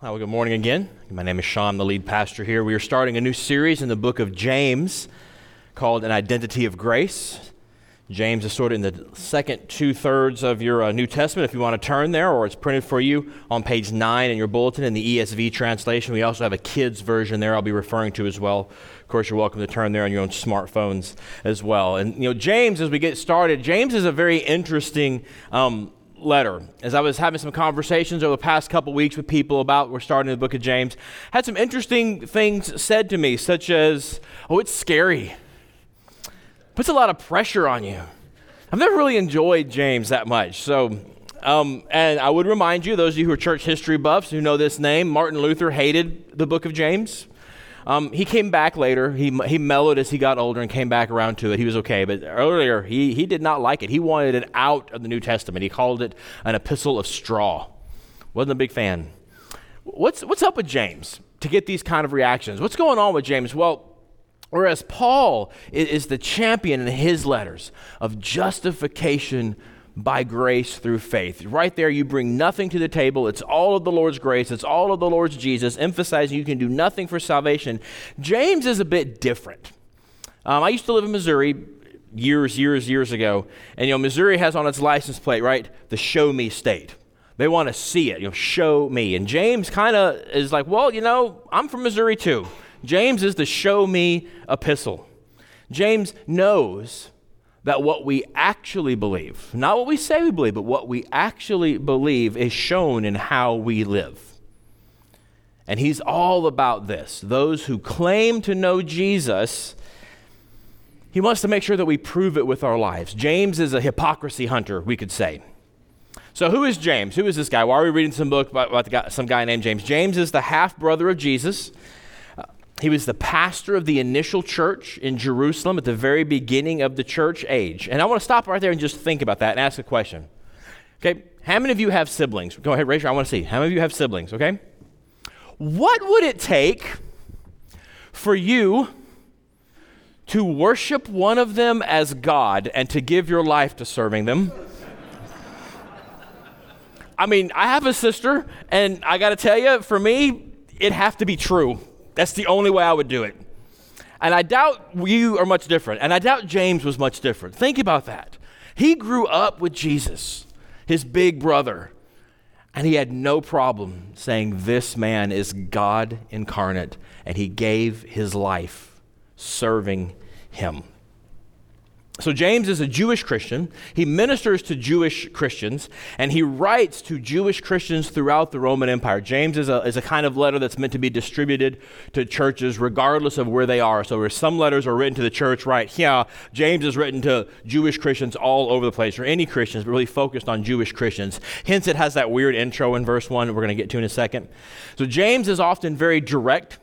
Well, good morning again. My name is Sean, the lead pastor here. We are starting a new series in the book of James called An Identity of Grace. James is sort of in the second two thirds of your uh, New Testament if you want to turn there, or it's printed for you on page nine in your bulletin in the ESV translation. We also have a kids version there I'll be referring to as well. Of course, you're welcome to turn there on your own smartphones as well. And, you know, James, as we get started, James is a very interesting um, letter. As I was having some conversations over the past couple weeks with people about we're starting the book of James, had some interesting things said to me, such as, "Oh, it's scary. Puts a lot of pressure on you." I've never really enjoyed James that much, so. Um, and I would remind you, those of you who are church history buffs who know this name, Martin Luther hated the book of James. Um, he came back later. He, he mellowed as he got older and came back around to it. He was okay. But earlier, he, he did not like it. He wanted it out of the New Testament. He called it an epistle of straw. Wasn't a big fan. What's, what's up with James to get these kind of reactions? What's going on with James? Well, whereas Paul is, is the champion in his letters of justification by grace through faith. Right there, you bring nothing to the table. It's all of the Lord's grace, it's all of the Lord's Jesus, emphasizing you can do nothing for salvation. James is a bit different. Um, I used to live in Missouri years, years, years ago, and you know, Missouri has on its license plate, right, the show me state. They want to see it, you know, show me. And James kind of is like, well, you know, I'm from Missouri too. James is the show me epistle. James knows that what we actually believe, not what we say we believe, but what we actually believe is shown in how we live. And he's all about this. Those who claim to know Jesus, he wants to make sure that we prove it with our lives. James is a hypocrisy hunter, we could say. So, who is James? Who is this guy? Why are we reading some book about, guy, some guy named James? James is the half brother of Jesus. He was the pastor of the initial church in Jerusalem at the very beginning of the church age. And I want to stop right there and just think about that and ask a question. Okay, how many of you have siblings? Go ahead, raise your I want to see. How many of you have siblings, okay? What would it take for you to worship one of them as God and to give your life to serving them? I mean, I have a sister, and I got to tell you, for me, it'd have to be true. That's the only way I would do it. And I doubt you are much different. And I doubt James was much different. Think about that. He grew up with Jesus, his big brother, and he had no problem saying, This man is God incarnate, and he gave his life serving him. So, James is a Jewish Christian. He ministers to Jewish Christians, and he writes to Jewish Christians throughout the Roman Empire. James is a, is a kind of letter that's meant to be distributed to churches regardless of where they are. So, some letters are written to the church right here, James is written to Jewish Christians all over the place, or any Christians, but really focused on Jewish Christians. Hence, it has that weird intro in verse 1 we're going to get to in a second. So, James is often very direct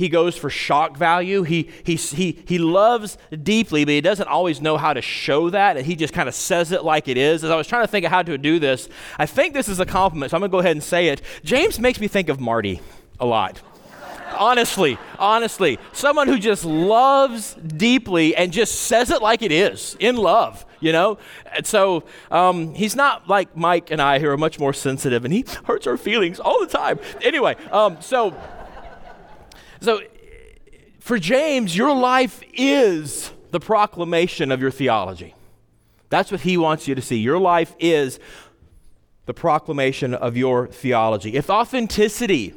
he goes for shock value. He, he, he, he loves deeply, but he doesn't always know how to show that. And he just kind of says it like it is. As I was trying to think of how to do this, I think this is a compliment, so I'm going to go ahead and say it. James makes me think of Marty a lot. honestly, honestly. Someone who just loves deeply and just says it like it is, in love you know? And so um, he's not like Mike and I, who are much more sensitive, and he hurts our feelings all the time. Anyway, um, so so for James, your life is the proclamation of your theology. That's what he wants you to see. Your life is the proclamation of your theology. If authenticity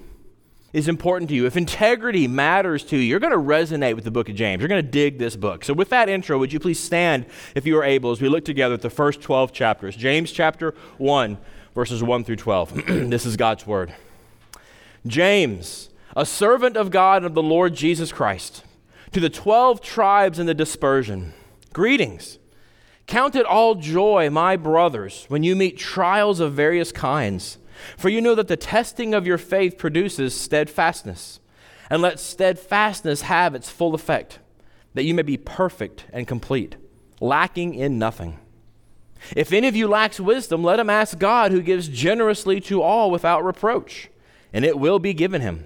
is important to you, if integrity matters to you, you're going to resonate with the book of James. You're going to dig this book. So, with that intro, would you please stand, if you are able, as we look together at the first 12 chapters? James chapter 1, verses 1 through 12. this is God's word. James a servant of God and of the Lord Jesus Christ, to the 12 tribes in the dispersion, greetings. Count it all joy, my brothers, when you meet trials of various kinds, for you know that the testing of your faith produces steadfastness. And let steadfastness have its full effect, that you may be perfect and complete, lacking in nothing. If any of you lacks wisdom, let him ask God, who gives generously to all without reproach, and it will be given him.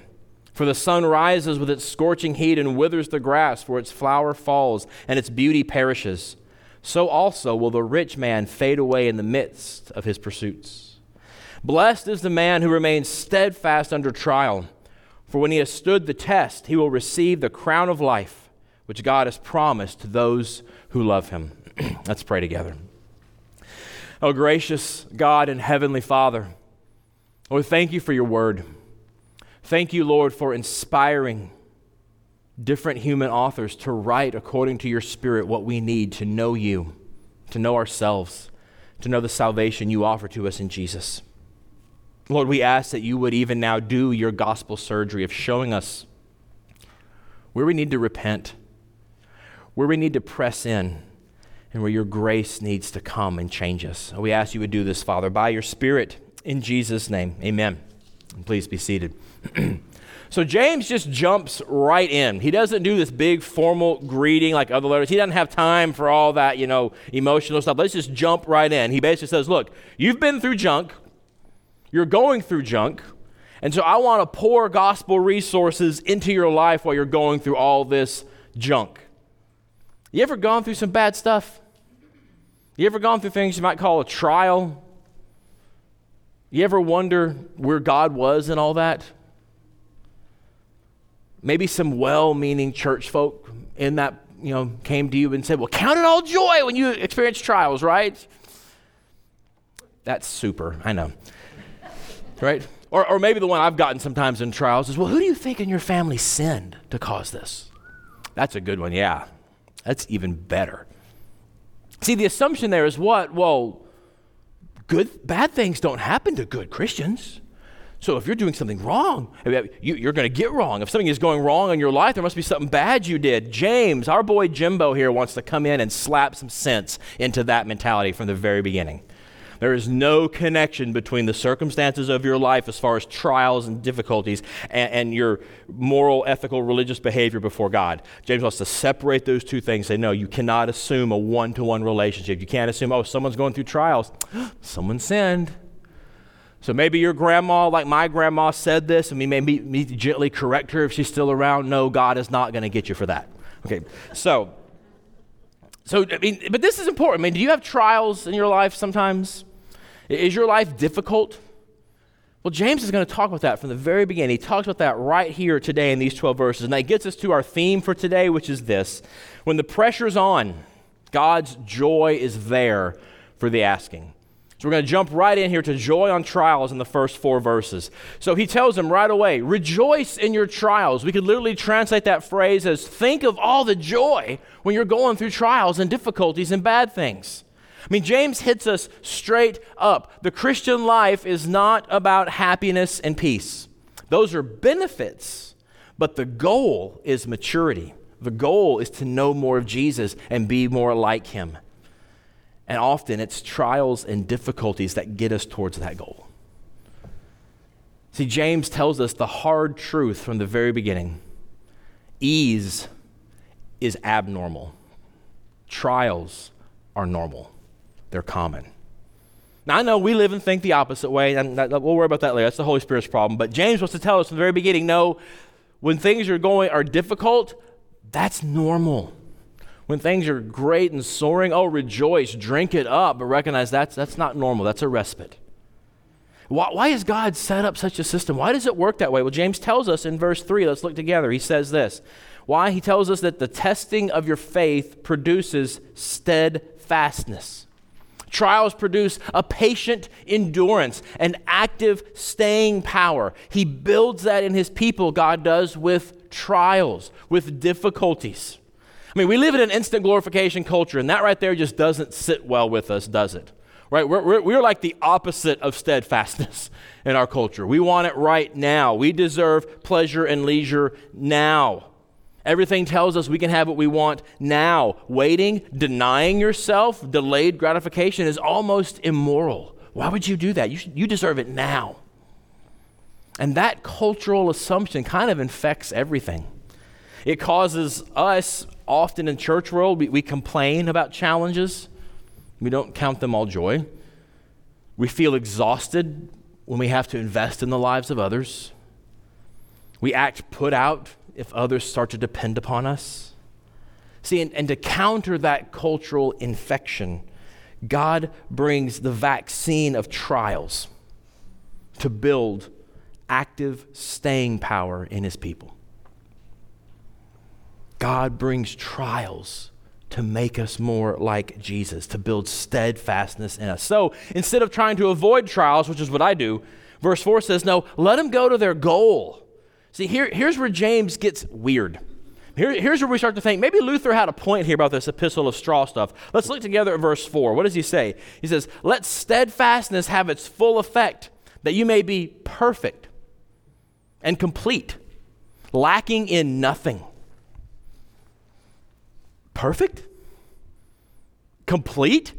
For the sun rises with its scorching heat and withers the grass, for its flower falls, and its beauty perishes. So also will the rich man fade away in the midst of his pursuits. Blessed is the man who remains steadfast under trial, for when he has stood the test, he will receive the crown of life, which God has promised to those who love him. Let's pray together. Oh, gracious God and Heavenly Father, Lord, thank you for your word. Thank you, Lord, for inspiring different human authors to write according to your Spirit what we need to know you, to know ourselves, to know the salvation you offer to us in Jesus. Lord, we ask that you would even now do your gospel surgery of showing us where we need to repent, where we need to press in, and where your grace needs to come and change us. We ask you would do this, Father, by your Spirit, in Jesus' name. Amen. And please be seated. so James just jumps right in. He doesn't do this big formal greeting like other letters. He doesn't have time for all that, you know, emotional stuff. Let's just jump right in. He basically says, Look, you've been through junk, you're going through junk. And so I want to pour gospel resources into your life while you're going through all this junk. You ever gone through some bad stuff? You ever gone through things you might call a trial? You ever wonder where God was in all that? Maybe some well meaning church folk in that, you know, came to you and said, Well, count it all joy when you experience trials, right? That's super, I know. right? Or, or maybe the one I've gotten sometimes in trials is, Well, who do you think in your family sinned to cause this? That's a good one, yeah. That's even better. See, the assumption there is what? Well, good, bad things don't happen to good Christians. So if you're doing something wrong, you, are going to get wrong. If something is going wrong in your life, there must be something bad you did. James, our boy Jimbo here, wants to come in and slap some sense into that mentality from the very beginning. There is no connection between the circumstances of your life as far as trials and difficulties and, and, your moral, ethical, religious behavior before God. James wants to separate those two things. Say, no, you cannot assume a one to one relationship. You can't assume, oh, someone's going through trials. Someone sinned. So maybe your grandma, like my grandma, said this, and we may me gently correct her if she's still around. No, God is not going to get you for that. Okay, so, so I mean, but this is important. I mean, do you have trials in your life sometimes? Is your life difficult? Well, James is going to talk about that from the very beginning. He talks about that right here today in these 12 verses. And that gets us to our theme for today, which is this When the pressure's on, God's joy is there for the asking. So we're going to jump right in here to joy on trials in the first four verses. So he tells them right away, rejoice in your trials. We could literally translate that phrase as think of all the joy when you're going through trials and difficulties and bad things. I mean, James hits us straight up. The Christian life is not about happiness and peace, those are benefits, but the goal is maturity. The goal is to know more of Jesus and be more like him. And often it's trials and difficulties that get us towards that goal. See, James tells us the hard truth from the very beginning ease is abnormal, trials are normal they're common. Now, I know we live and think the opposite way, and we'll worry about that later. That's the Holy Spirit's problem. But James wants to tell us from the very beginning no, when things are going are difficult, that's normal. When things are great and soaring, oh, rejoice, drink it up, but recognize that's, that's not normal. That's a respite. Why, why has God set up such a system? Why does it work that way? Well, James tells us in verse 3. Let's look together. He says this. Why? He tells us that the testing of your faith produces steadfastness. Trials produce a patient endurance, an active staying power. He builds that in his people, God does, with trials, with difficulties. I mean, we live in an instant glorification culture, and that right there just doesn't sit well with us, does it? Right? We're, we're, we're like the opposite of steadfastness in our culture. We want it right now. We deserve pleasure and leisure now. Everything tells us we can have what we want now. Waiting, denying yourself, delayed gratification is almost immoral. Why would you do that? You, should, you deserve it now. And that cultural assumption kind of infects everything. It causes us, often in church world, we, we complain about challenges. We don't count them all joy. We feel exhausted when we have to invest in the lives of others. We act put out if others start to depend upon us. See, and, and to counter that cultural infection, God brings the vaccine of trials to build active staying power in his people. God brings trials to make us more like Jesus, to build steadfastness in us. So instead of trying to avoid trials, which is what I do, verse 4 says, no, let them go to their goal. See, here, here's where James gets weird. Here, here's where we start to think maybe Luther had a point here about this epistle of straw stuff. Let's look together at verse 4. What does he say? He says, Let steadfastness have its full effect, that you may be perfect and complete, lacking in nothing. Perfect? Complete?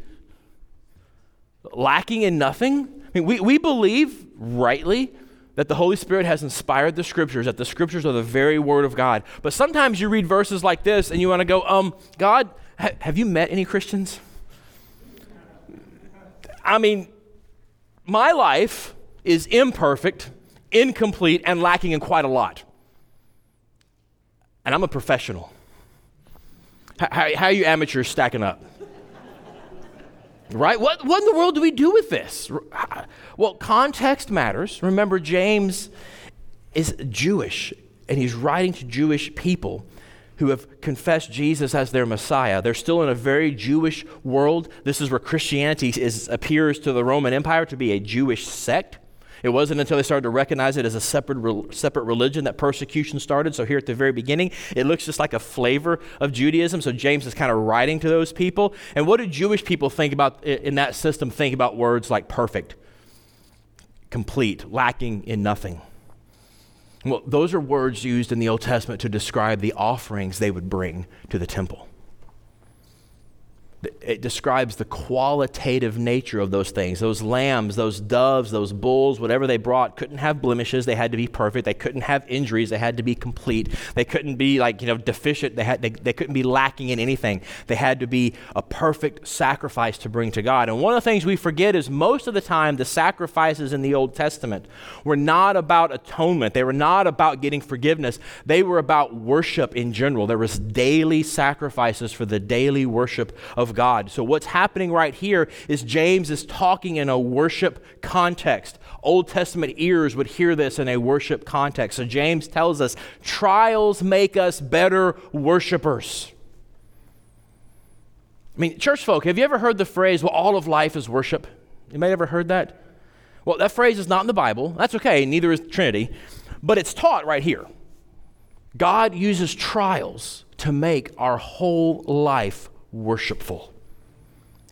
Lacking in nothing? I mean, we, we believe rightly that the Holy Spirit has inspired the scriptures, that the scriptures are the very word of God. But sometimes you read verses like this and you want to go, um, God, ha- have you met any Christians? I mean, my life is imperfect, incomplete, and lacking in quite a lot. And I'm a professional. How, how are you amateurs stacking up? right? What, what in the world do we do with this? Well, context matters. Remember, James is Jewish, and he's writing to Jewish people who have confessed Jesus as their Messiah. They're still in a very Jewish world. This is where Christianity is, appears to the Roman Empire to be a Jewish sect. It wasn't until they started to recognize it as a separate, separate religion that persecution started. So, here at the very beginning, it looks just like a flavor of Judaism. So, James is kind of writing to those people. And what do Jewish people think about in that system? Think about words like perfect, complete, lacking in nothing. Well, those are words used in the Old Testament to describe the offerings they would bring to the temple it describes the qualitative nature of those things. Those lambs, those doves, those bulls, whatever they brought couldn't have blemishes. They had to be perfect. They couldn't have injuries. They had to be complete. They couldn't be like, you know, deficient. They, had, they, they couldn't be lacking in anything. They had to be a perfect sacrifice to bring to God. And one of the things we forget is most of the time the sacrifices in the Old Testament were not about atonement. They were not about getting forgiveness. They were about worship in general. There was daily sacrifices for the daily worship of God. So, what's happening right here is James is talking in a worship context. Old Testament ears would hear this in a worship context. So, James tells us trials make us better worshipers. I mean, church folk, have you ever heard the phrase, well, all of life is worship? You may have ever heard that? Well, that phrase is not in the Bible. That's okay, neither is Trinity. But it's taught right here. God uses trials to make our whole life worshipful.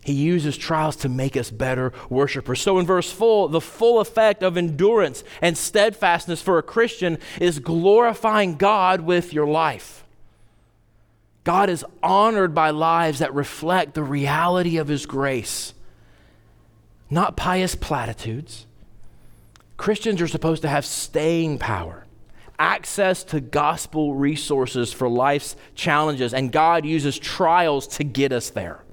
He uses trials to make us better worshipers. So in verse 4, the full effect of endurance and steadfastness for a Christian is glorifying God with your life. God is honored by lives that reflect the reality of His grace, not pious platitudes. Christians are supposed to have staying power access to gospel resources for life's challenges, and God uses trials to get us there.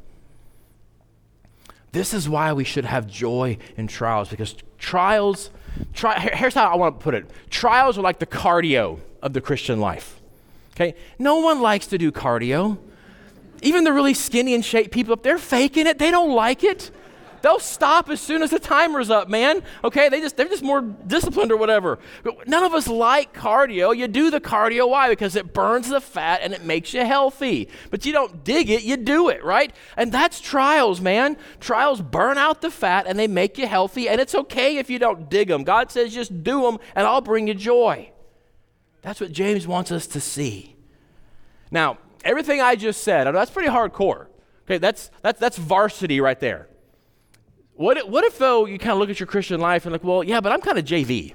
This is why we should have joy in trials because trials, tri- here's how I want to put it trials are like the cardio of the Christian life. Okay? No one likes to do cardio. Even the really skinny and shape people up there faking it, they don't like it. They'll stop as soon as the timer's up, man. Okay, they just they're just more disciplined or whatever. But none of us like cardio. You do the cardio why? Because it burns the fat and it makes you healthy. But you don't dig it, you do it, right? And that's trials, man. Trials burn out the fat and they make you healthy, and it's okay if you don't dig them. God says just do them and I'll bring you joy. That's what James wants us to see. Now, everything I just said, that's pretty hardcore. Okay, that's that's that's varsity right there. What what if, though, you kind of look at your Christian life and like, well, yeah, but I'm kind of JV.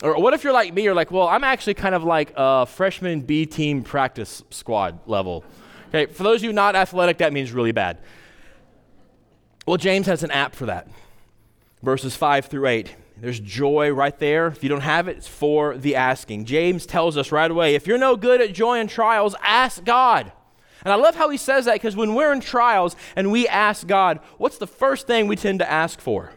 Or what if you're like me, you're like, well, I'm actually kind of like a freshman B team practice squad level. Okay, for those of you not athletic, that means really bad. Well, James has an app for that. Verses 5 through 8. There's joy right there. If you don't have it, it's for the asking. James tells us right away if you're no good at joy and trials, ask God. And I love how he says that because when we're in trials and we ask God, what's the first thing we tend to ask for?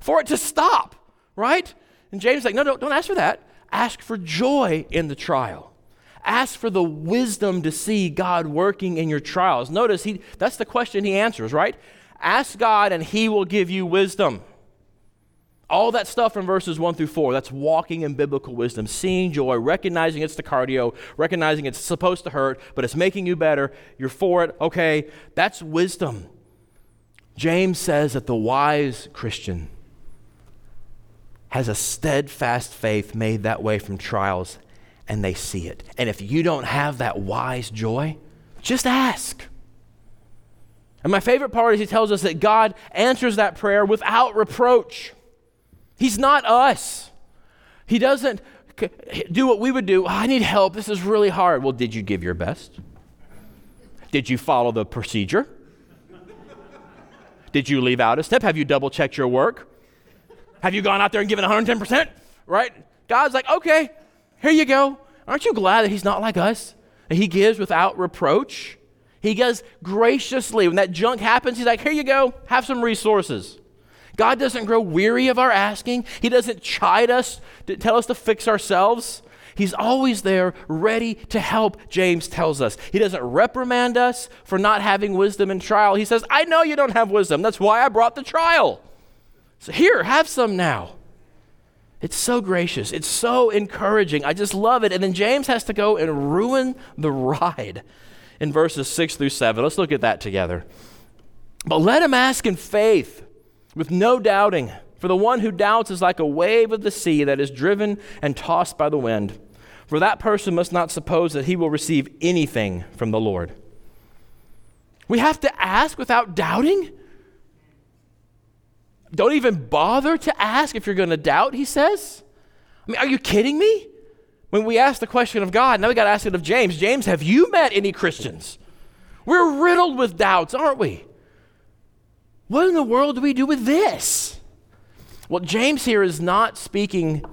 For it to stop, right? And James like, no, no, don't ask for that. Ask for joy in the trial. Ask for the wisdom to see God working in your trials. Notice he that's the question he answers, right? Ask God and he will give you wisdom. All that stuff from verses 1 through 4, that's walking in biblical wisdom, seeing joy, recognizing it's the cardio, recognizing it's supposed to hurt, but it's making you better. You're for it. Okay, that's wisdom. James says that the wise Christian has a steadfast faith made that way from trials, and they see it. And if you don't have that wise joy, just ask. And my favorite part is he tells us that God answers that prayer without reproach. He's not us. He doesn't do what we would do. Oh, I need help. This is really hard. Well, did you give your best? Did you follow the procedure? Did you leave out a step? Have you double checked your work? Have you gone out there and given 110%? Right? God's like, okay, here you go. Aren't you glad that He's not like us? That He gives without reproach? He gives graciously. When that junk happens, He's like, here you go, have some resources. God doesn't grow weary of our asking. He doesn't chide us to tell us to fix ourselves. He's always there, ready to help, James tells us. He doesn't reprimand us for not having wisdom in trial. He says, I know you don't have wisdom. That's why I brought the trial. So here, have some now. It's so gracious. It's so encouraging. I just love it. And then James has to go and ruin the ride in verses 6 through 7. Let's look at that together. But let him ask in faith with no doubting. For the one who doubts is like a wave of the sea that is driven and tossed by the wind. For that person must not suppose that he will receive anything from the Lord. We have to ask without doubting? Don't even bother to ask if you're going to doubt, he says. I mean, are you kidding me? When we ask the question of God, now we got to ask it of James. James, have you met any Christians? We're riddled with doubts, aren't we? What in the world do we do with this? Well, James here is not speaking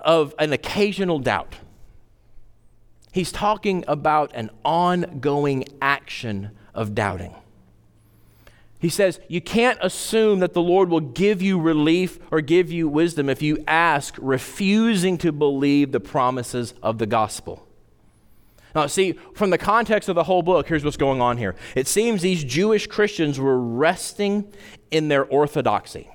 of an occasional doubt. He's talking about an ongoing action of doubting. He says, You can't assume that the Lord will give you relief or give you wisdom if you ask, refusing to believe the promises of the gospel. Now, see, from the context of the whole book, here's what's going on here. It seems these Jewish Christians were resting in their orthodoxy.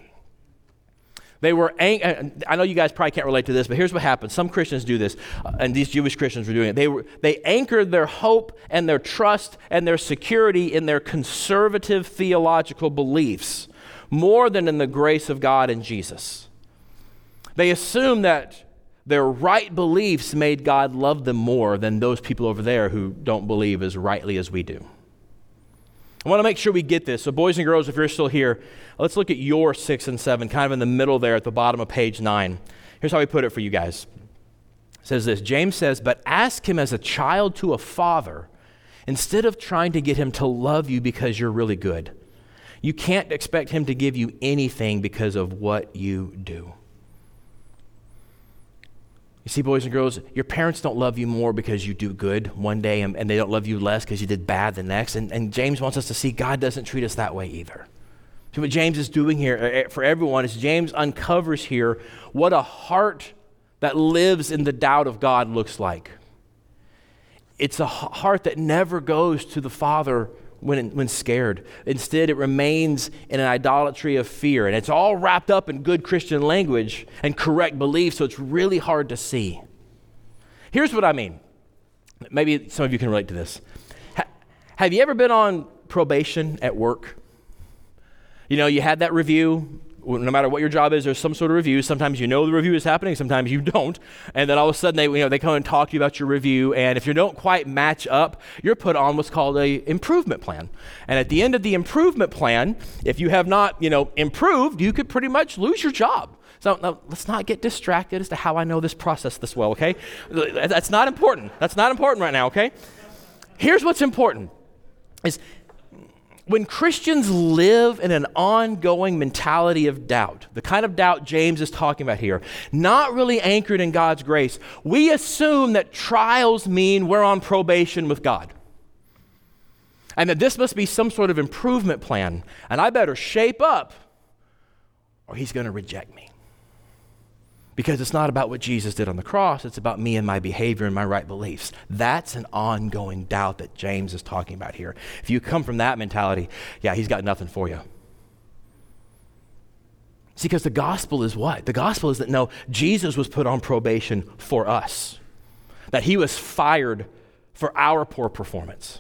They were, uh, I know you guys probably can't relate to this, but here's what happens. Some Christians do this, uh, and these Jewish Christians were doing it. They, were, they anchored their hope and their trust and their security in their conservative theological beliefs more than in the grace of God and Jesus. They assumed that their right beliefs made God love them more than those people over there who don't believe as rightly as we do. I want to make sure we get this. So, boys and girls, if you're still here, let's look at your six and seven, kind of in the middle there at the bottom of page nine. Here's how we put it for you guys. It says this James says, But ask him as a child to a father instead of trying to get him to love you because you're really good. You can't expect him to give you anything because of what you do. You see, boys and girls, your parents don't love you more because you do good one day and, and they don't love you less because you did bad the next. And, and James wants us to see God doesn't treat us that way either. So, what James is doing here eh, eh, for everyone is James uncovers here what a heart that lives in the doubt of God looks like. It's a heart that never goes to the Father when, when scared. Instead, it remains in an idolatry of fear. And it's all wrapped up in good Christian language and correct belief, so it's really hard to see. Here's what I mean. Maybe some of you can relate to this. Ha- have you ever been on probation at work? You know, you had that review, no matter what your job is, there's some sort of review. Sometimes you know the review is happening, sometimes you don't. And then all of a sudden they, you know, they come and talk to you about your review. And if you don't quite match up, you're put on what's called a improvement plan. And at the end of the improvement plan, if you have not, you know, improved, you could pretty much lose your job. So now, let's not get distracted as to how I know this process this well, okay? That's not important. That's not important right now, okay? Here's what's important is when Christians live in an ongoing mentality of doubt, the kind of doubt James is talking about here, not really anchored in God's grace, we assume that trials mean we're on probation with God. And that this must be some sort of improvement plan, and I better shape up or he's going to reject me. Because it's not about what Jesus did on the cross, it's about me and my behavior and my right beliefs. That's an ongoing doubt that James is talking about here. If you come from that mentality, yeah, he's got nothing for you. See, because the gospel is what? The gospel is that no, Jesus was put on probation for us, that he was fired for our poor performance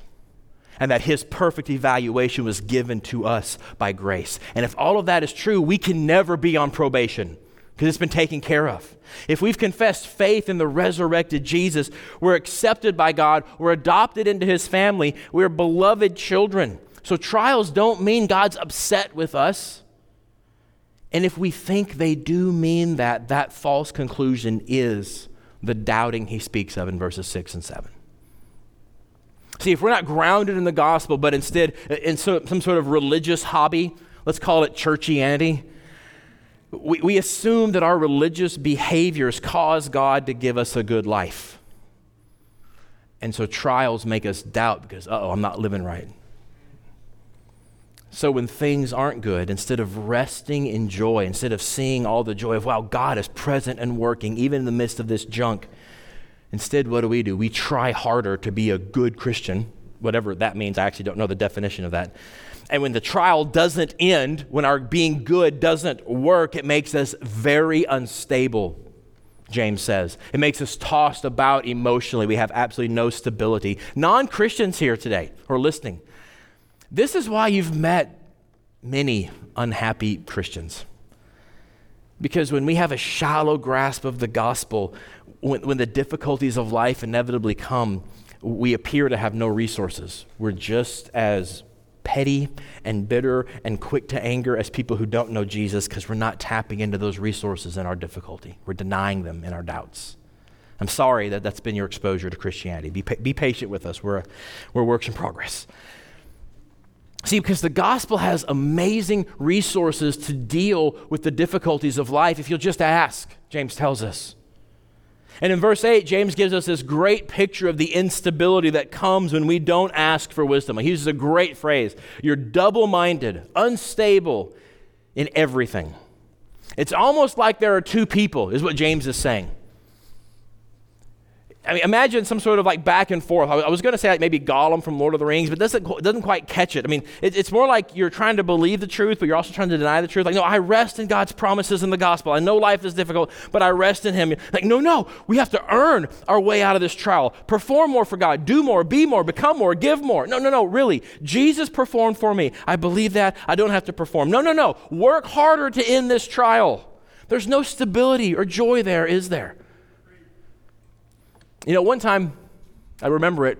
and that his perfect evaluation was given to us by grace. And if all of that is true, we can never be on probation because it's been taken care of. If we've confessed faith in the resurrected Jesus, we're accepted by God, we're adopted into his family, we're beloved children. So trials don't mean God's upset with us. And if we think they do mean that, that false conclusion is the doubting he speaks of in verses 6 and 7. See, if we're not grounded in the gospel, but instead in some sort of religious hobby, let's call it churchianity, we, we assume that our religious behaviors cause God to give us a good life. And so trials make us doubt because, oh, I'm not living right. So when things aren't good, instead of resting in joy, instead of seeing all the joy of, wow, God is present and working, even in the midst of this junk, instead, what do we do? We try harder to be a good Christian, whatever that means. I actually don't know the definition of that. And when the trial doesn't end, when our being good doesn't work, it makes us very unstable, James says. It makes us tossed about emotionally. We have absolutely no stability. Non Christians here today who are listening, this is why you've met many unhappy Christians. Because when we have a shallow grasp of the gospel, when, when the difficulties of life inevitably come, we appear to have no resources. We're just as petty and bitter and quick to anger as people who don't know Jesus because we're not tapping into those resources in our difficulty. We're denying them in our doubts. I'm sorry that that's been your exposure to Christianity. Be, be patient with us. We're, we're works in progress. See, because the gospel has amazing resources to deal with the difficulties of life if you'll just ask, James tells us. And in verse 8, James gives us this great picture of the instability that comes when we don't ask for wisdom. He uses a great phrase You're double minded, unstable in everything. It's almost like there are two people, is what James is saying. I mean, imagine some sort of like back and forth. I was going to say like maybe Gollum from Lord of the Rings, but doesn't doesn't quite catch it. I mean, it, it's more like you're trying to believe the truth, but you're also trying to deny the truth. Like, no, I rest in God's promises in the gospel. I know life is difficult, but I rest in Him. Like, no, no, we have to earn our way out of this trial. Perform more for God. Do more. Be more. Become more. Give more. No, no, no. Really, Jesus performed for me. I believe that. I don't have to perform. No, no, no. Work harder to end this trial. There's no stability or joy there, is there? You know, one time, I remember it,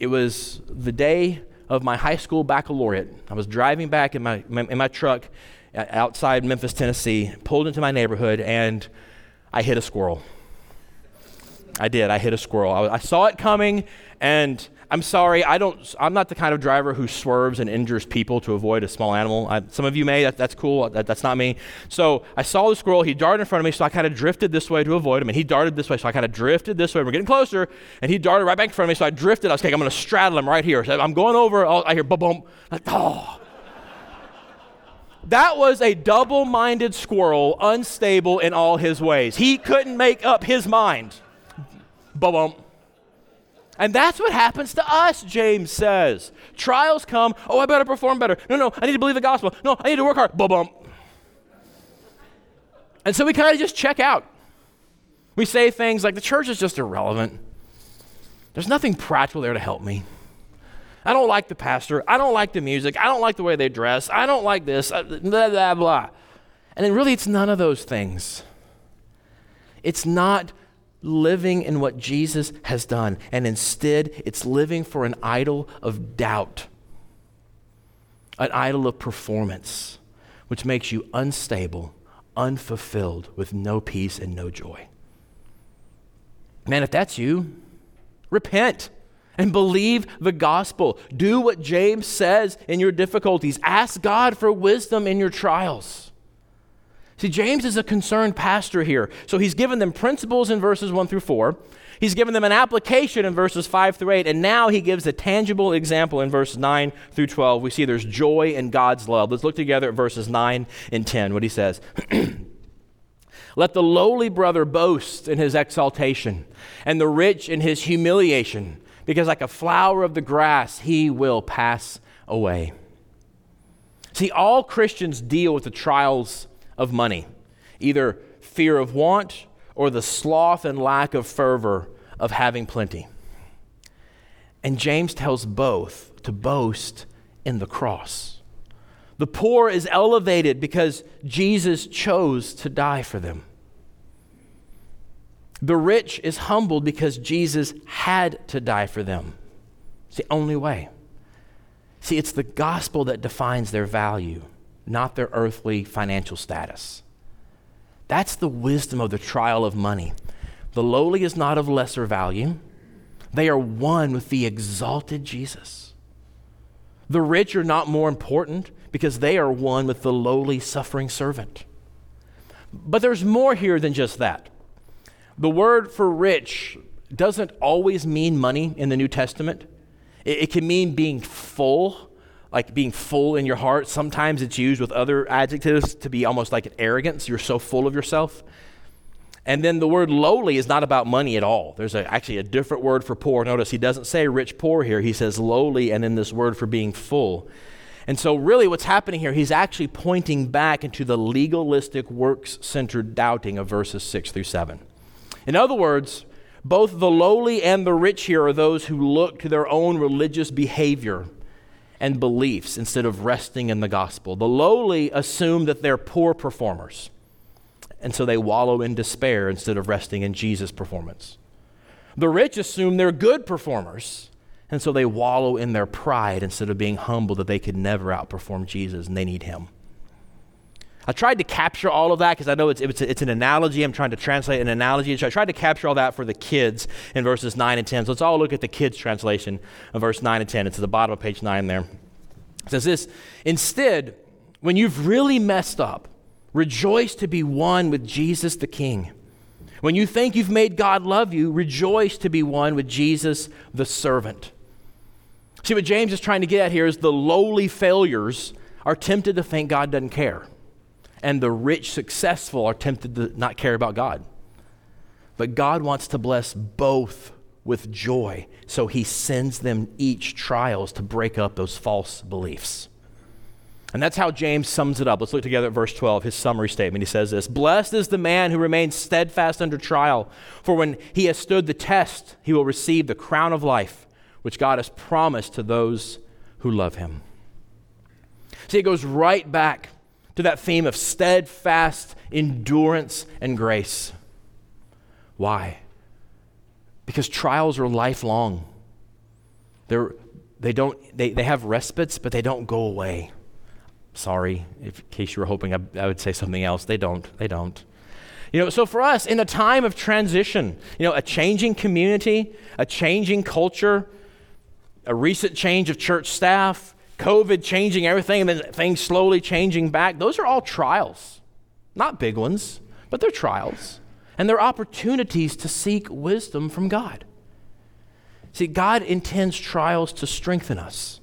it was the day of my high school baccalaureate. I was driving back in my, in my truck outside Memphis, Tennessee, pulled into my neighborhood, and I hit a squirrel. I did. I hit a squirrel. I, I saw it coming, and I'm sorry, I don't, I'm not the kind of driver who swerves and injures people to avoid a small animal. I, some of you may, that, that's cool. That, that's not me. So I saw the squirrel. He darted in front of me, so I kind of drifted this way to avoid him. And he darted this way, so I kind of drifted this way. We're getting closer, and he darted right back in front of me, so I drifted. I was like, I'm going to straddle him right here. So I'm going over. I hear boom, boom. Like, oh. That was a double minded squirrel, unstable in all his ways. He couldn't make up his mind. Boom, boom. And that's what happens to us, James says. Trials come, oh, I better perform better. No, no, I need to believe the gospel. No, I need to work hard. Boom, boom. And so we kind of just check out. We say things like, the church is just irrelevant. There's nothing practical there to help me. I don't like the pastor. I don't like the music. I don't like the way they dress. I don't like this. Uh, blah, blah, blah. And then really, it's none of those things. It's not living in what Jesus has done, and instead it's living for an idol of doubt, an idol of performance, which makes you unstable, unfulfilled, with no peace and no joy. Man, if that's you, repent and believe the gospel. Do what James says in your difficulties. Ask God for wisdom in your trials. See, James is a concerned pastor here. So he's given them principles in verses 1 through 4. He's given them an application in verses 5 through 8. And now he gives a tangible example in verses 9 through 12. We see there's joy in God's love. Let's look together at verses 9 and 10, what he says. Let the lowly brother boast in his exaltation, and the rich in his humiliation, because like a flower of the grass, he will pass away. See, all Christians deal with the trials of money, either fear of want or the sloth and lack of fervor of having plenty. And James tells both to boast in the cross. The poor is elevated because Jesus chose to die for them. The rich is humbled because Jesus had to die for them. It's the only way. See, it's the gospel that defines their value not their earthly financial status. That's the wisdom of the trial of money. The lowly is not of lesser value, they are one with the exalted Jesus. The rich are not more important because they are one with the lowly, suffering servant. But there's more here than just that. The word for rich doesn't always mean money in the New Testament. It, it can mean being full like being full in your heart. Sometimes it's used with other adjectives to be almost like an arrogance. You're so full of yourself. And then the word lowly is not about money at all. There's a, actually a different word for poor. Notice he doesn't say rich poor here. He says lowly and then this word for being full. And so, really, what's happening here, he's actually pointing back into the legalistic, works centered doubting of verses 6 through 7. In other words, both the lowly and the rich here are those who look to their own religious behavior and beliefs instead of resting in the gospel. The lowly assume that they're poor performers, and so they wallow in despair instead of resting in Jesus' performance. The rich assume they're good performers, and so they wallow in their pride instead of being humble that they could never outperform Jesus and they need him. I tried to capture all of that because I know it's, it's, it's, an analogy. I'm trying to translate an analogy. So I tried to capture all that for the kids in verses 9 and 10. So let's all look at the kids' translation of verse 9 and 10. It's at the bottom of page 9 there. It says this Instead, when you've really messed up, rejoice to be one with Jesus the King. When you think you've made God love you, rejoice to be one with Jesus the servant. See, what James is trying to get at here is the lowly failures are tempted to think God doesn't care and the rich, successful are tempted to not care about God. But God wants to bless both with joy, so he sends them each trials to break up those false beliefs. And that's how James sums it up. Let's look together at verse 12, his summary statement. He says this Blessed is the man who remains steadfast under trial, for when he has stood the test, he will receive the crown of life, which God has promised to those who love him. See, it goes right back to that theme of steadfast endurance and grace. Why? Because trials are lifelong. They're, they, don't, they, they have respites, but they don't go away. Sorry, if, in case you were hoping I, I would say something else. They don't. They don't. You know, so for us, in a time of transition, you know, a changing community, a changing culture, a recent change of church staff, COVID changing everything and then things slowly changing back, those are all trials. Not big ones, but they're trials. And they're opportunities to seek wisdom from God. See, God intends trials to strengthen us,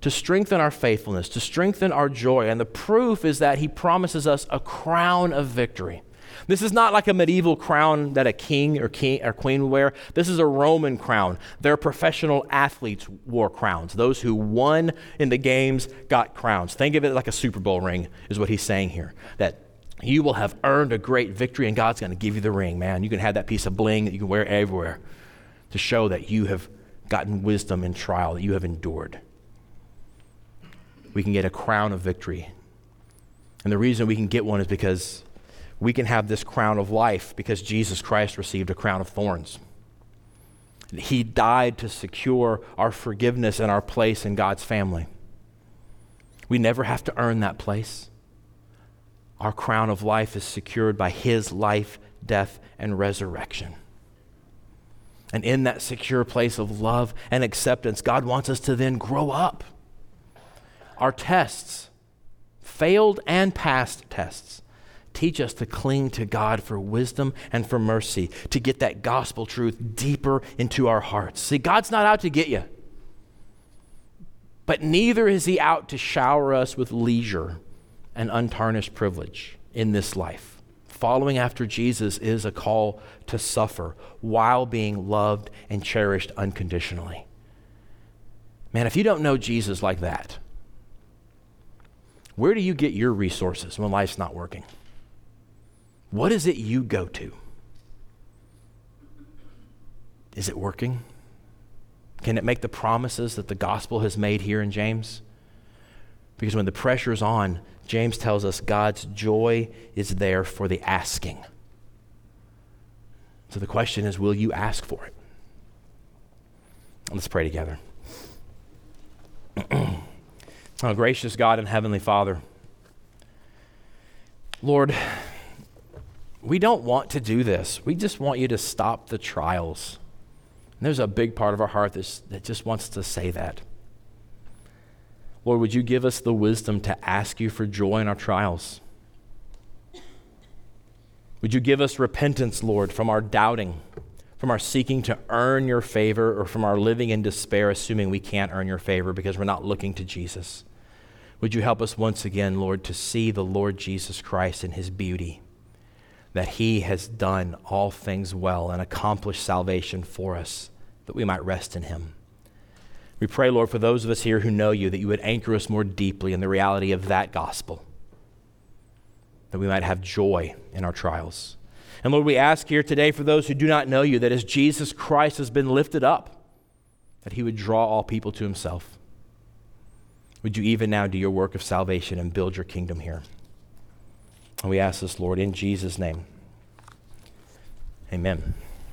to strengthen our faithfulness, to strengthen our joy. And the proof is that He promises us a crown of victory. This is not like a medieval crown that a king or, king or queen would wear. This is a Roman crown. Their professional athletes wore crowns. Those who won in the games got crowns. Think of it like a Super Bowl ring, is what he's saying here. That you will have earned a great victory, and God's going to give you the ring, man. You can have that piece of bling that you can wear everywhere to show that you have gotten wisdom in trial, that you have endured. We can get a crown of victory. And the reason we can get one is because we can have this crown of life because Jesus Christ received a crown of thorns. He died to secure our forgiveness and our place in God's family. We never have to earn that place. Our crown of life is secured by His life, death, and resurrection. And in that secure place of love and acceptance, God wants us to then grow up. Our tests, failed and past tests, teach us to cling to God for wisdom and for mercy, to get that gospel truth deeper into our hearts. See, God's not out to get you, but neither is He out to shower us with leisure and untarnished privilege in this life. Following after Jesus is a call to suffer while being loved and cherished unconditionally. Man, if you don't know Jesus like that, where do you get your resources when life's not working? What is it you go to? Is it working? Can it make the promises that the gospel has made here in James? Because when the pressure is on, James tells us God's joy is there for the asking. So the question is will you ask for it? Let's pray together. oh, gracious God and Heavenly Father, Lord, we don't want to do this. We just want you to stop the trials. And there's a big part of our heart that just wants to say that. Lord, would you give us the wisdom to ask you for joy in our trials? Would you give us repentance, Lord, from our doubting, from our seeking to earn your favor, or from our living in despair, assuming we can't earn your favor because we're not looking to Jesus? Would you help us once again, Lord, to see the Lord Jesus Christ in his beauty? That He has done all things well and accomplished salvation for us, that we might rest in Him. We pray, Lord, for those of us here who know you, that you would anchor us more deeply in the reality of that gospel, that we might have joy in our trials. And Lord, we ask here today for those who do not know you, that as Jesus Christ has been lifted up, that He would draw all people to Himself. Would you even now do your work of salvation and build your kingdom here? And we ask this, Lord, in Jesus' name. Amen.